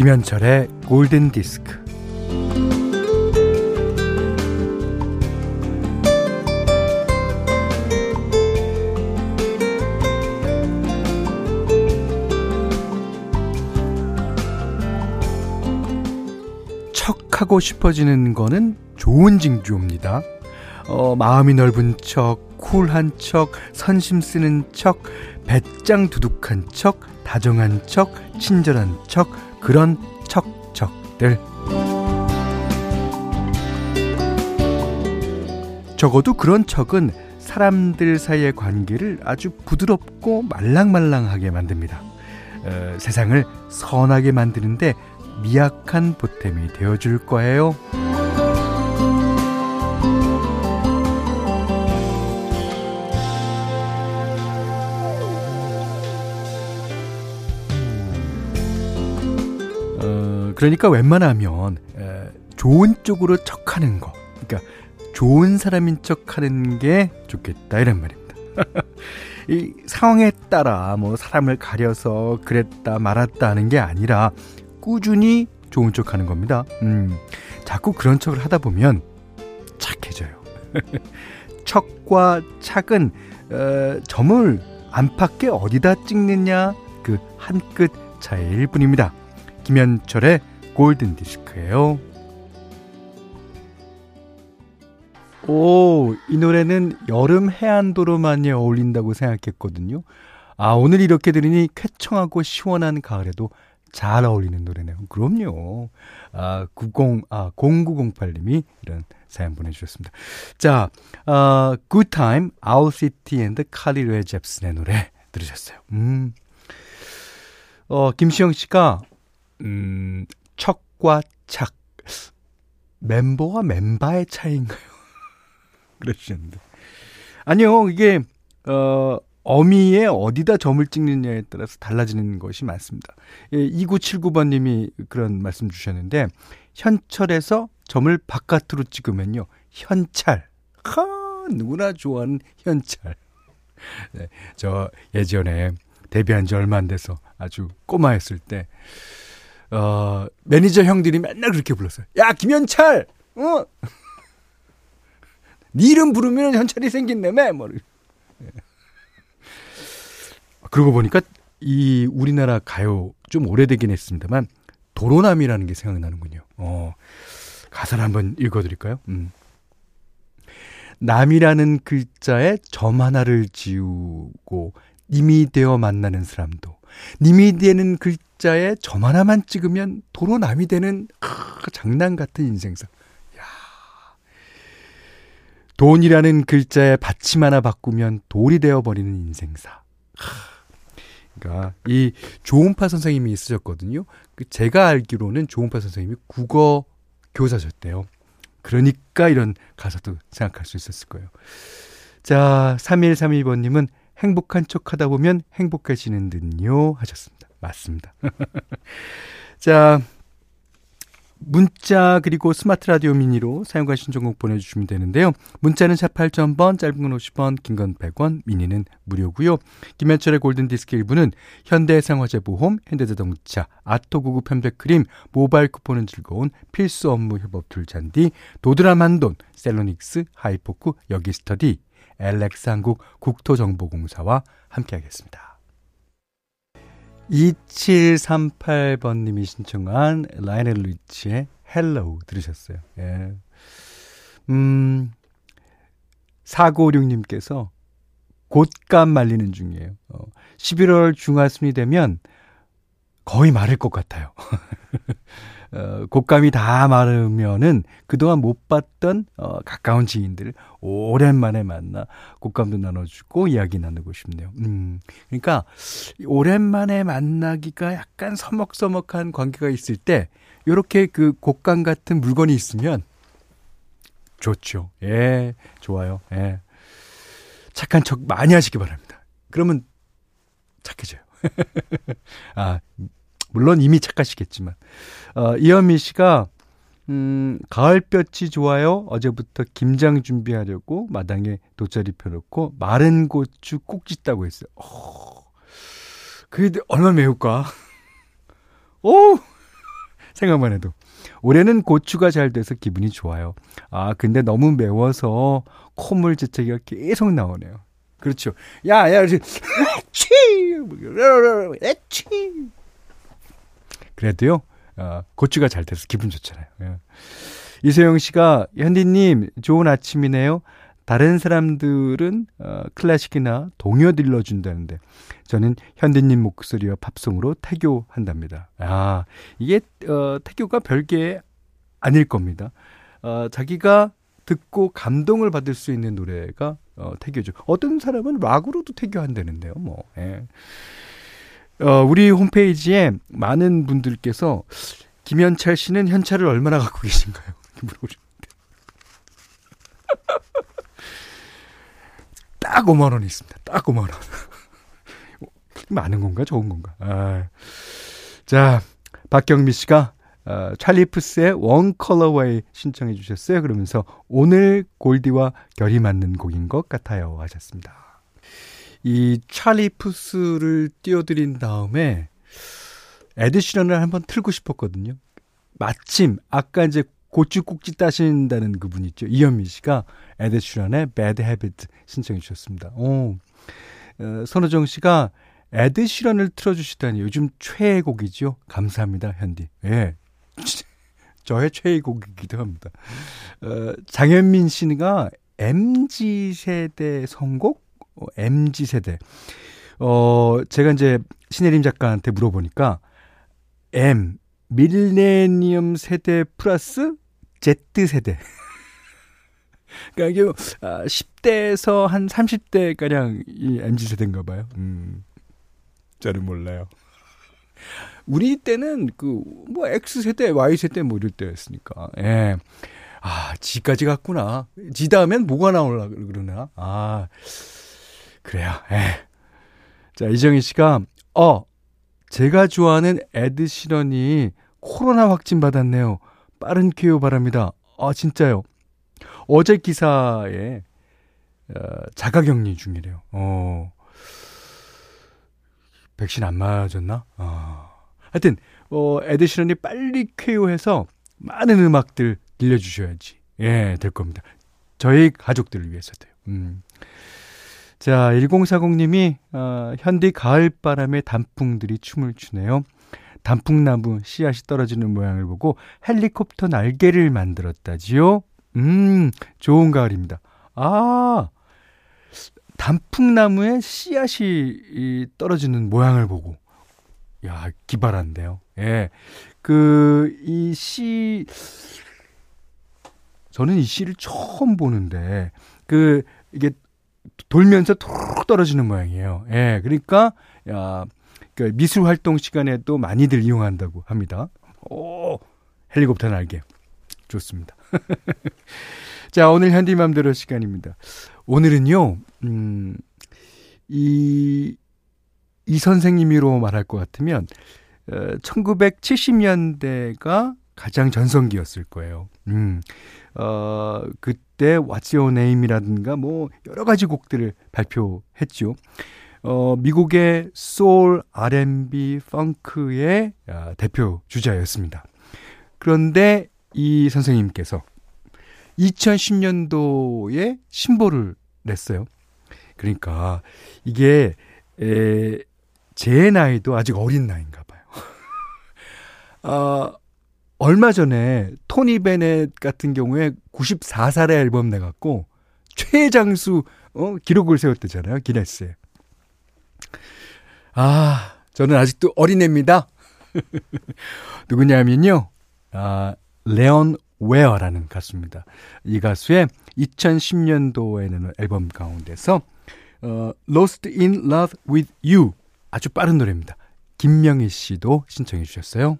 김현철의 골든 디스크. 척하고 싶어지는 거는 좋은 징조입니다. 어, 마음이 넓은 척, 쿨한 척, 선심 쓰는 척, 배짱 두둑한 척, 다정한 척, 친절한 척, 그런 척척들. 적어도 그런 척은 사람들 사이의 관계를 아주 부드럽고 말랑말랑하게 만듭니다. 어, 세상을 선하게 만드는데 미약한 보탬이 되어줄 거예요. 그러니까 웬만하면 에, 좋은 쪽으로 척하는 거, 그러니까 좋은 사람인 척하는 게 좋겠다 이런 말입니다. 이 상황에 따라 뭐 사람을 가려서 그랬다 말았다 하는 게 아니라 꾸준히 좋은 척하는 겁니다. 음, 자꾸 그런 척을 하다 보면 착해져요. 척과 착은 어, 점을 안팎에 어디다 찍느냐 그 한 끗 차이일 뿐입니다. 김현철의 골든 디스크예요. 오, 이 노래는 여름 해안도로만이 어울린다고 생각했거든요. 아, 오늘 이렇게 들으니 쾌청하고 시원한 가을에도 잘 어울리는 노래네요. 그럼요. 아, 90, 아, 0908님이 이런 사연 보내주셨습니다. 자, 어, Good Time, Our City and 카리 레 잽슨의 노래 들으셨어요. 음. 어, 김시영 씨가, 음, 척과 착. 멤버와 멤버의 차이인가요? 그러셨는데. 아니요, 이게, 어, 어미에 어디다 점을 찍느냐에 따라서 달라지는 것이 많습니다. 예, 2979번님이 그런 말씀 주셨는데, 현철에서 점을 바깥으로 찍으면요, 현찰. 하, 누구나 좋아하는 현찰. 네, 저 예전에 데뷔한 지 얼마 안 돼서 아주 꼬마였을 때, 어, 매니저 형들이 맨날 그렇게 불렀어요. 야, 김현철! 어? 네 이름 부르면 현찰이 생긴다며! 뭐. 예. 그러고 보니까 이 우리나라 가요 좀 오래되긴 했습니다만 도로남이라는 게 생각나는군요. 어, 가사를 한번 읽어드릴까요? 음. 남이라는 글자에 점 하나를 지우고 님이 되어 만나는 사람도 님이 되는 글자 에점 하나만 찍으면 도로 남이 되는 크, 장난 같은 인생사. 야. 돈이라는 글자에 받침 하나 바꾸면 돌이 되어 버리는 인생사. 그러니까 이 조은파 선생님이 있으셨거든요. 그 제가 알기로는 조은파 선생님이 국어 교사셨대요. 그러니까 이런 가사도 생각할 수 있었을 거예요. 자, 3132번님은 행복한 척 하다 보면 행복해지는 듯요 하셨습니다. 맞습니다. 자, 문자 그리고 스마트 라디오 미니로 사용과 신청곡 보내주시면 되는데요. 문자는 샵 8000번, 짧은 건 50원, 긴 건 100원, 미니는 무료고요. 김현철의 골든디스크 일부는 현대해상화재보험, 현대자동차, 아토구급 편백크림, 모바일 쿠폰은 즐거운 필수 업무 협업 툴 잔디, 도드람 한돈, 셀로닉스, 하이포크, 여기스터디, 엘렉스 한국 국토정보공사와 함께하겠습니다. 2738번님이 신청한 라이오넬 리치의 Hello 들으셨어요. 예. 음, 4956님께서 곶감 말리는 중이에요. 어, 11월 중하순이 되면 거의 마를 것 같아요. 어, 곶감이 다 마르면은 그동안 못 봤던 어, 가까운 지인들 오랜만에 만나 곶감도 나눠주고 이야기 나누고 싶네요. 음, 그러니까 오랜만에 만나기가 약간 서먹서먹한 관계가 있을 때 요렇게 그 곶감 같은 물건이 있으면 좋죠. 예, 좋아요. 예. 착한 척 많이 하시기 바랍니다. 그러면 착해져요. 아, 물론 이미 착하시겠지만. 어, 이현미 씨가, 음, 가을볕이 좋아요. 어제부터 김장 준비하려고 마당에 돗자리 펴놓고 마른 고추 꼭 짓다고 했어요. 어, 그게 얼마나 매울까? 오! 생각만 해도. 올해는 고추가 잘 돼서 기분이 좋아요. 아, 근데 너무 매워서 콧물 재채기가 계속 나오네요. 그렇죠. 야, 야, 치! 치! 그래도요, 어, 고추가 잘 돼서 기분 좋잖아요. 예. 이소영 씨가, 현디님, 좋은 아침이네요. 다른 사람들은 어, 클래식이나 동요 들려준다는데 저는 현디님 목소리와 팝송으로 태교한답니다. 아 이게 어, 태교가 별게 아닐 겁니다. 어, 자기가 듣고 감동을 받을 수 있는 노래가 어, 태교죠. 어떤 사람은 락으로도 태교한다는데요. 뭐. 예. 어, 우리 홈페이지에 많은 분들께서 김현철 씨는 현찰을 얼마나 갖고 계신가요? 물어보셨는데. 딱 5만 원이 있습니다. 딱 5만 원. 많은 건가 좋은 건가. 아. 자, 박경미 씨가 어, 찰리 푸스의 One Call Away 신청해 주셨어요. 그러면서 오늘 골디와 결이 맞는 곡인 것 같아요 하셨습니다. 이 찰리 푸스를 띄워드린 다음에 에드 시런을 한번 틀고 싶었거든요. 마침 아까 이제 고추 꼭지 따신다는 그분 있죠. 이현미 씨가 에드 시런의 Bad Habit 신청해 주셨습니다. 오. 어, 선호정 씨가 에드시런을 틀어주시다니 요즘 최애곡이죠. 감사합니다, 현디. 예. 저의 최애곡이기도 합니다. 어, 장현민 씨가 MG세대 선곡? 어, MG세대. 어, 제가 이제 신혜림 작가한테 물어보니까 M, 밀레니엄 세대 플러스 Z세대. 그러니까 이게 10대에서 한 30대 가량 이 MZ세대인가 봐요. 음. 저는 몰라요. 우리 때는 그 뭐 X세대, Y세대 뭐 이럴 때였으니까. 예. 아, 지까지 갔구나. 지 다음엔 뭐가 나올라 그러나. 아. 그래요. 예. 자, 이정희 씨가 어, 제가 좋아하는 에드 시런이 코로나 확진 받았네요. 빠른 쾌유 바랍니다. 아, 진짜요. 어제 기사에 어, 자가격리 중이래요. 어. 백신 안 맞았나? 어. 하여튼 어, 에드 시런이 빨리 쾌유해서 많은 음악들 들려주셔야지. 예, 될 겁니다. 저희 가족들을 위해서도요. 음. 자, 1040님이, 어, 현디 가을바람에 단풍들이 춤을 추네요. 단풍나무 씨앗이 떨어지는 모양을 보고 헬리콥터 날개를 만들었다지요. 음, 좋은 가을입니다. 아, 단풍나무에 씨앗이 떨어지는 모양을 보고. 야, 기발한데요. 예. 그, 이 씨, 저는 이 씨를 처음 보는데, 그, 이게 돌면서 툭 떨어지는 모양이에요. 예. 그러니까, 야, 그 미술 활동 시간에도 많이들 이용한다고 합니다. 오, 헬리콥터 날개. 좋습니다. 자, 오늘 현디맘대로 시간입니다. 오늘은요, 음, 이, 이 선생님이로 말할 것 같으면, 어, 1970년대가 가장 전성기였을 거예요. 음, 어, 그 때 What's Your Name이라든가 뭐 여러 가지 곡들을 발표했죠. 어, 미국의 소울, R&B, 펑크의 아, 대표 주자였습니다. 그런데 이 선생님께서 2010년도에 신보를 냈어요. 그러니까 이게 에, 제 나이도 아직 어린 나이인가 봐요. 아, 얼마 전에 토니 베넷 같은 경우에 94살의 앨범 내갖고 최장수 어, 기록을 세웠대잖아요. 기네스에. 아, 저는 아직도 어린애입니다. 누구냐면요. 아, 레온 웨어라는 가수입니다. 이 가수의 2010년도에 내는 앨범 가운데서 어, Lost in Love with You 아주 빠른 노래입니다. 김명희 씨도 신청해 주셨어요.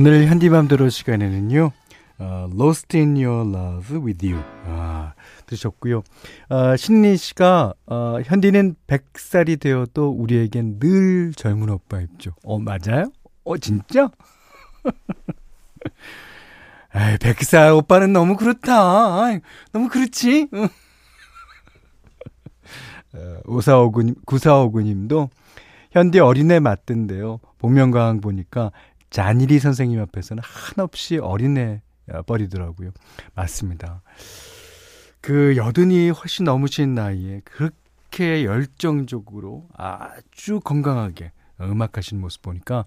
오늘 현디맘대로 시간에는요. 어, Lost in Your Love with You 아, 들으셨고요. 어, 신리 씨가 어, 현디는 100살이 되어도 우리에겐 늘 젊은 오빠 입죠. 어 맞아요? 어 진짜? 에이, 100살 오빠는 너무 그렇다. 너무 그렇지? 어, 5459님, 9459님도 현대 어린애 맞던데요. 복면가왕 보니까 잔일이 선생님 앞에서는 한없이 어린애 버리더라고요. 맞습니다. 그 여든이 훨씬 넘으신 나이에 그렇게 열정적으로 아주 건강하게 음악하시는 모습 보니까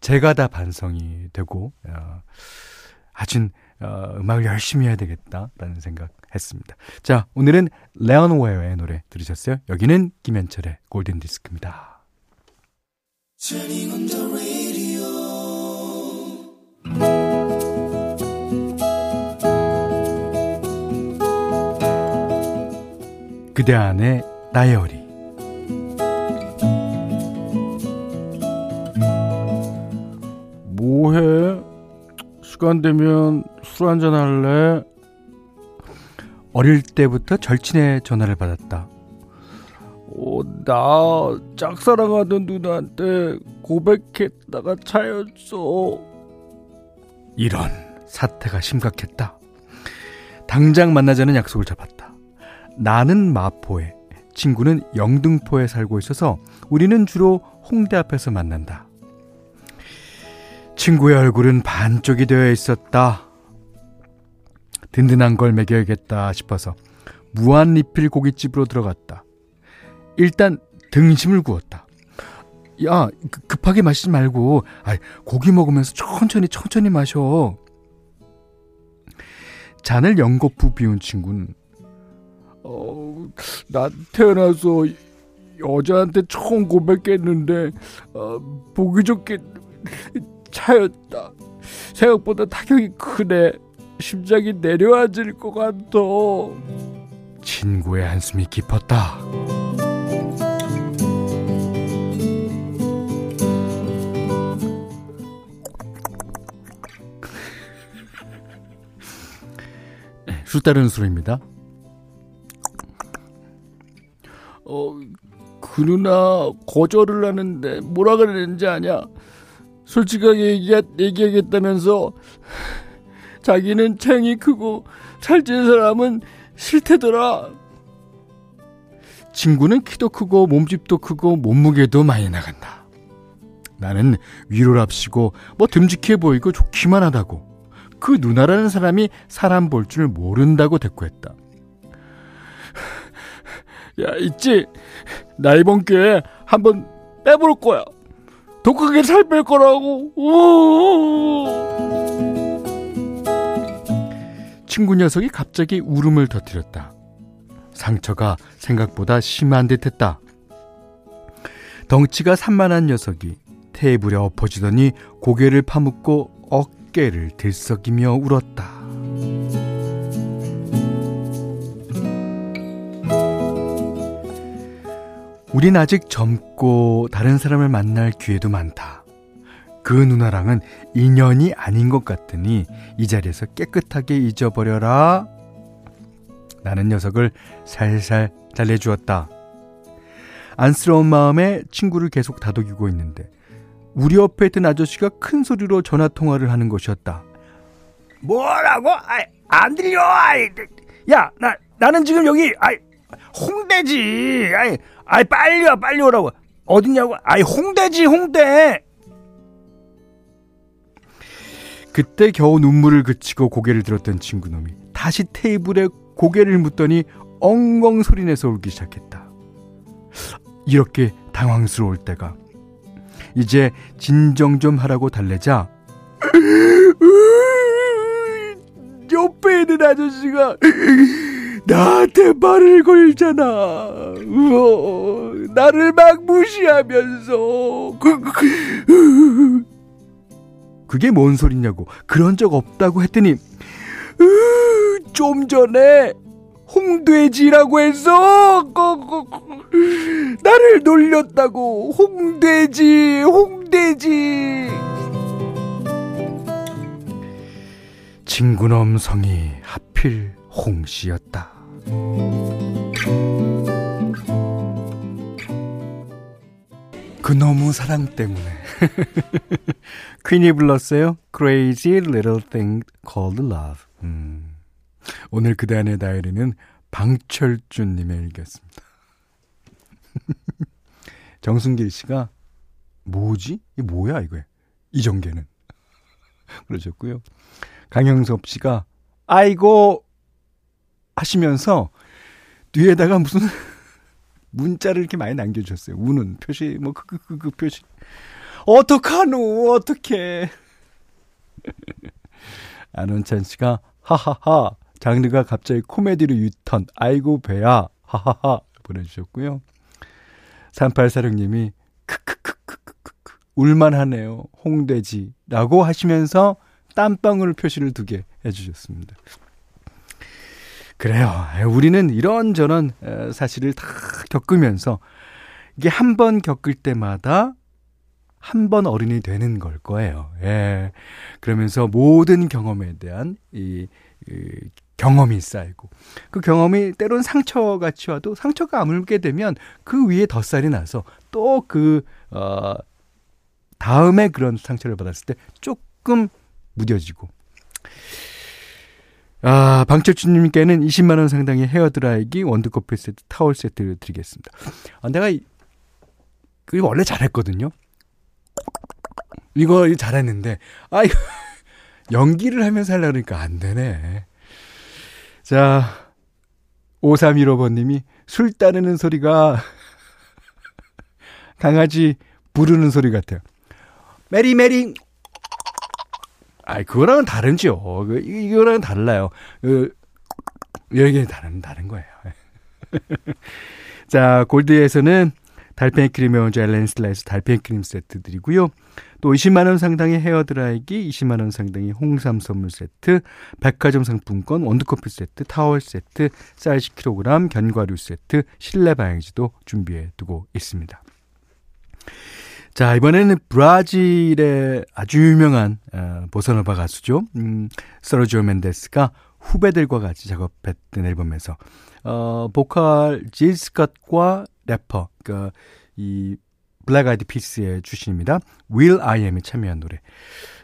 제가 다 반성이 되고 어, 아주 어, 음악을 열심히 해야 되겠다라는 생각했습니다. 자, 오늘은 레온 웨어의 노래 들으셨어요? 여기는 김현철의 골든 디스크입니다. 그대 안의 다이어리 뭐해? 시간 되면 술 한잔 할래? 어릴 때부터 절친의 전화를 받았다. 어, 나 짝사랑하던 누나한테 고백했다가 차였어. 이런 사태가 심각했다. 당장 만나자는 약속을 잡았다. 나는 마포에, 친구는 영등포에 살고 있어서 우리는 주로 홍대 앞에서 만난다. 친구의 얼굴은 반쪽이 되어 있었다. 든든한 걸 먹여야겠다 싶어서 무한 리필 고깃집으로 들어갔다. 일단 등심을 구웠다. 야, 그, 급하게 마시지 말고, 아, 고기 먹으면서 천천히 천천히 마셔. 잔을 연거푸 비운 친구는 어, 나 태어나서 여자한테 처음 고백했는데 어, 보기 좋게 차였다. 생각보다 타격이 크네. 심장이 내려앉을 것 같아. 친구의 한숨이 깊었다. 술 따르는 소리입니다. 그 누나 거절을 하는데 뭐라 그랬는지 아냐? 솔직하게 얘기, 얘기하겠다면서 자기는 체형이 크고 살찐 사람은 싫대더라. 친구는 키도 크고 몸집도 크고 몸무게도 많이 나간다. 나는 위로랍시고 뭐 듬직해 보이고 좋기만 하다고 그 누나라는 사람이 사람 볼 줄 모른다고 대꾸했다. 야, 있지? 나 이번 기회에 한번 빼볼 거야. 독하게 살 뺄 거라고. 친구 녀석이 갑자기 울음을 터뜨렸다. 상처가 생각보다 심한 듯 했다. 덩치가 산만한 녀석이 테이블에 엎어지더니 고개를 파묻고 어깨를 들썩이며 울었다. 우린 아직 젊고 다른 사람을 만날 기회도 많다. 그 누나랑은 인연이 아닌 것 같으니 이 자리에서 깨끗하게 잊어버려라. 나는 녀석을 살살 달래주었다. 안쓰러운 마음에 친구를 계속 다독이고 있는데 우리 옆에 있던 아저씨가 큰 소리로 전화 통화를 하는 것이었다. 뭐라고? 아이, 안 들려. 아이, 야, 나 나는 지금 여기 아이 홍대지. 아이, 아이 빨리 와 빨리 오라고. 어딨냐고? 아이 홍대지 홍대. 그때 겨우 눈물을 그치고 고개를 들었던 친구놈이 다시 테이블에 고개를 묻더니 엉엉 소리내서 울기 시작했다. 이렇게 당황스러울 때가 이제 진정 좀 하라고 달래자 옆에 있는 아저씨가 나한테 말을 걸잖아. 우어, 나를 막 무시하면서. 그게 뭔 소리냐고. 그런 적 없다고 했더니, 좀 전에 홍돼지라고 해서 나를 놀렸다고 홍돼지 홍돼지 친구놈 성이 하필 홍씨였다. 그놈의 사랑 때문에 퀸이 불렀어요. Crazy Little Thing Called Love. 음. 오늘 그대 안의 다이리는 방철준님의 일기였습니다. 정순길 씨가 뭐지? 이 뭐야 이거? 이정계는 그러셨고요. 강영섭 씨가 아이고 하시면서 뒤에다가 무슨 문자를 이렇게 많이 남겨주셨어요. 우는 표시, 뭐, 그, 그, 그, 그 표시. 어떡하노, 어떡해. 안원찬 씨가, 하하하, 장르가 갑자기 코미디로 유턴, 아이고, 배야, 하하하, 보내주셨고요. 3846님이, 크크크크크크, 울만하네요, 홍돼지, 라고 하시면서 땀방울 표시를 두 개 해주셨습니다. 그래요. 우리는 이런저런 사실을 다 겪으면서 이게 한 번 겪을 때마다 한 번 어른이 되는 걸 거예요. 예. 그러면서 모든 경험에 대한 이, 이 경험이 쌓이고 그 경험이 때론 상처같이 와도 상처가 아물게 되면 그 위에 덧살이 나서 또그 어, 다음에 그런 상처를 받았을 때 조금 무뎌지고 아, 방철주님께는 20만원 상당의 헤어드라이기, 원두커피 세트, 타월 세트를 드리겠습니다. 아, 내가, 그 원래 잘했거든요. 이거 잘했는데, 아, 이거, 연기를 하면서 하려고 그러니까 안 되네. 자, 5315번님이 술 따르는 소리가 강아지 부르는 소리 같아요. 메리 메리 아이, 그거랑은 다른죠. 그, 이거랑은 달라요. 그, 여기 다른, 다른 거예요. 자, 골드에서는 달팽이 크림의 원조 엘렌실라에서 달팽이 크림 세트 드리고요. 또 20만원 상당의 헤어드라이기, 20만원 상당의 홍삼 선물 세트, 백화점 상품권, 원두커피 세트, 타월 세트, 쌀 10kg, 견과류 세트, 실내 방향제도 준비해 두고 있습니다. 자, 이번에는 브라질의 아주 유명한 어, 보사노바 가수죠. 음, 세르지오 멘데스가 후배들과 같이 작업했던 앨범에서 어, 보컬 질 스캇과 래퍼 그이 블랙 아이드 피스의 출신입니다. will.i.am이 참여한 노래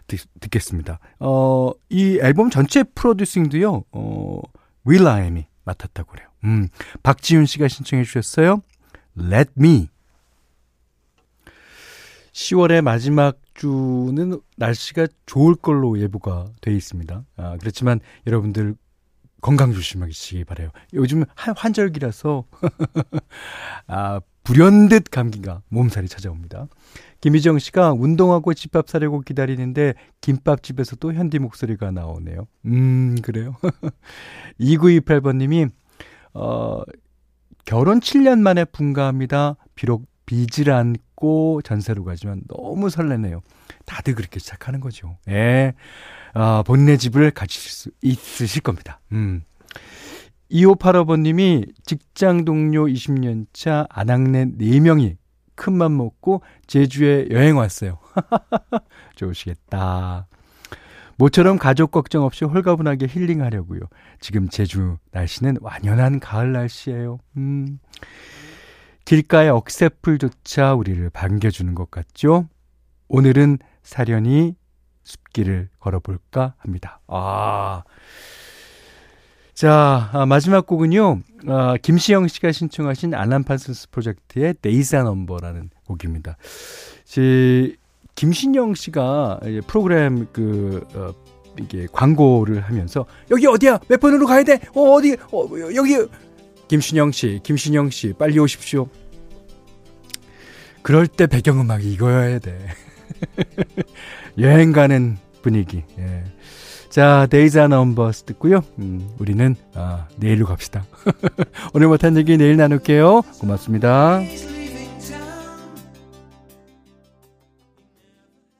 듣, 겠습니다 어, 이 앨범 전체 프로듀싱도요. 어, will.i.am이 맡았다고 그래요. 음, 박지윤 씨가 신청해 주셨어요. Let Me 10월의 마지막 주는 날씨가 좋을 걸로 예보가 돼 있습니다. 아, 그렇지만 여러분들 건강 조심하시기 바래요. 요즘 환절기라서 아, 불현듯 감기가 몸살이 찾아옵니다. 김희정 씨가 운동하고 집밥 사려고 기다리는데 김밥집에서도 현디 목소리가 나오네요. 음, 그래요. 2928번님이 어, 결혼 7년 만에 분가합니다. 비록 빚을 안고 전세로 가지만 너무 설레네요. 다들 그렇게 시작하는 거죠. 예. 아, 본네 집을 가지실 수 있으실 겁니다. 음. 2585번님이 직장 동료 20년 차 아낙네 4명이 큰맘 먹고 제주에 여행 왔어요. 좋으시겠다. 모처럼 가족 걱정 없이 홀가분하게 힐링하려고요. 지금 제주 날씨는 완연한 가을 날씨예요. 음. 길가의 억새풀조차 우리를 반겨주는 것 같죠? 오늘은 사련이 숲길을 걸어볼까 합니다. 아. 자, 아, 마지막 곡은요, 아, 김시영 씨가 신청하신 알란 파슨스 프로젝트의 Days Are Numbers라는 곡입니다. 제, 김신영 씨가 프로그램 그, 어, 이게 광고를 하면서, 여기 어디야? 몇 번으로 가야 돼? 어, 어디, 어, 여기, 김신영 씨, 김신영 씨, 빨리 오십시오. 그럴 때 배경음악이 이거여야 돼. 여행 가는 분위기. 예. 자, 데이자 넘버스 듣고요. 음, 우리는 아, 내일로 갑시다. 오늘 못한 얘기 내일 나눌게요. 고맙습니다.